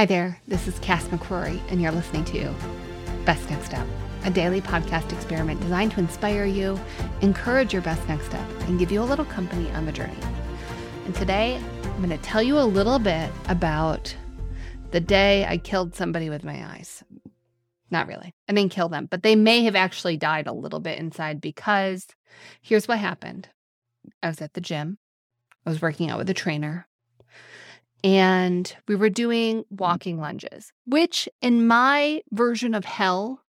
Hi there, this is Cass McCrory, and you're listening to Best Next Step, a daily podcast experiment designed to inspire you, encourage your best next step, and give you a little company on the journey. And today, I'm going to tell you a little bit about the day I killed somebody with my eyes. Not really. I didn't kill them, but they may have actually died a little bit inside because here's what happened I was at the gym, I was working out with a trainer, and we were doing mm. walking lunges, which in my version of hell,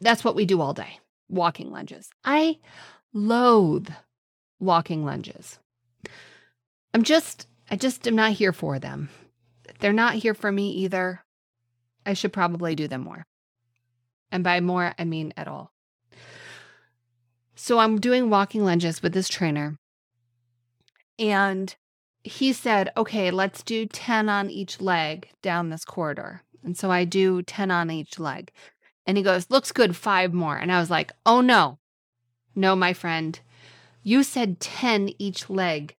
that's what we do all day walking lunges. I loathe walking lunges. I'm just, I just am not here for them. They're not here for me either. I should probably do them more. And by more, I mean at all. So I'm doing walking lunges with this trainer. And he said, okay, let's do 10 on each leg down this corridor. And so I do 10 on each leg. And he goes, looks good, five more. And I was like, oh no, no, my friend. You said 10 each leg.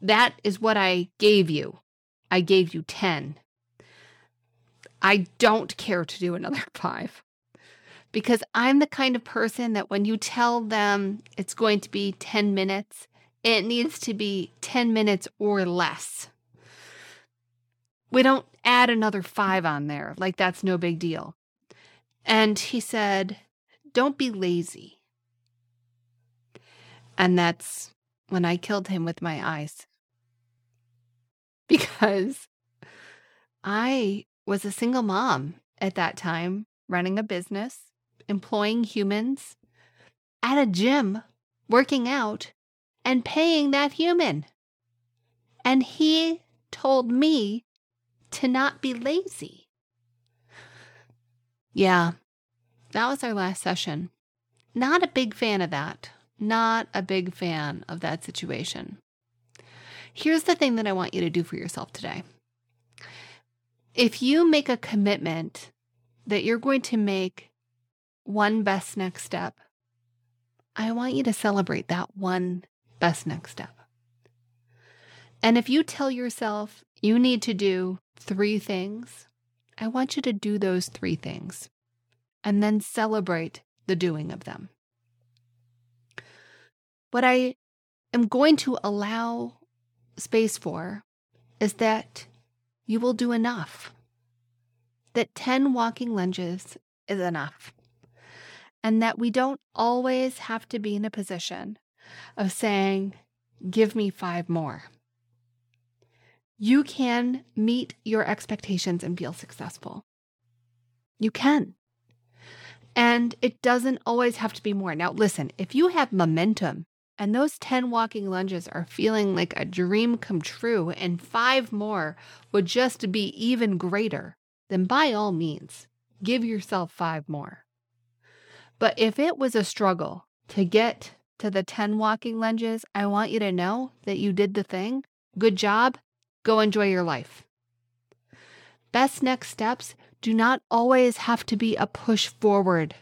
That is what I gave you. I gave you 10. I don't care to do another five because I'm the kind of person that when you tell them it's going to be 10 minutes, it needs to be 10 minutes or less. We don't add another five on there, like that's no big deal. And he said, Don't be lazy. And that's when I killed him with my eyes. Because I was a single mom at that time, running a business, employing humans at a gym, working out, and paying that human. And he told me to not be lazy. Yeah, that was our last session. Not a big fan of that. Not a big fan of that situation. Here's the thing that I want you to do for yourself today. If you make a commitment that you're going to make one best next step, I want you to celebrate that one best next step. And if you tell yourself you need to do three things, I want you to do those three things and then celebrate the doing of them. What I am going to allow space for is that you will do enough, that 10 walking lunges is enough, and that we don't always have to be in a position of saying, Give me five more. You can meet your expectations and feel successful. You can. And it doesn't always have to be more. Now, listen, if you have momentum and those 10 walking lunges are feeling like a dream come true, and five more would just be even greater, then by all means, give yourself five more. But if it was a struggle to get to the 10 walking lunges, I want you to know that you did the thing. Good job. Go enjoy your life. Best next steps do not always have to be a push forward.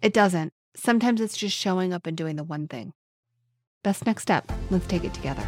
It doesn't. Sometimes it's just showing up and doing the one thing. Best next step. Let's take it together.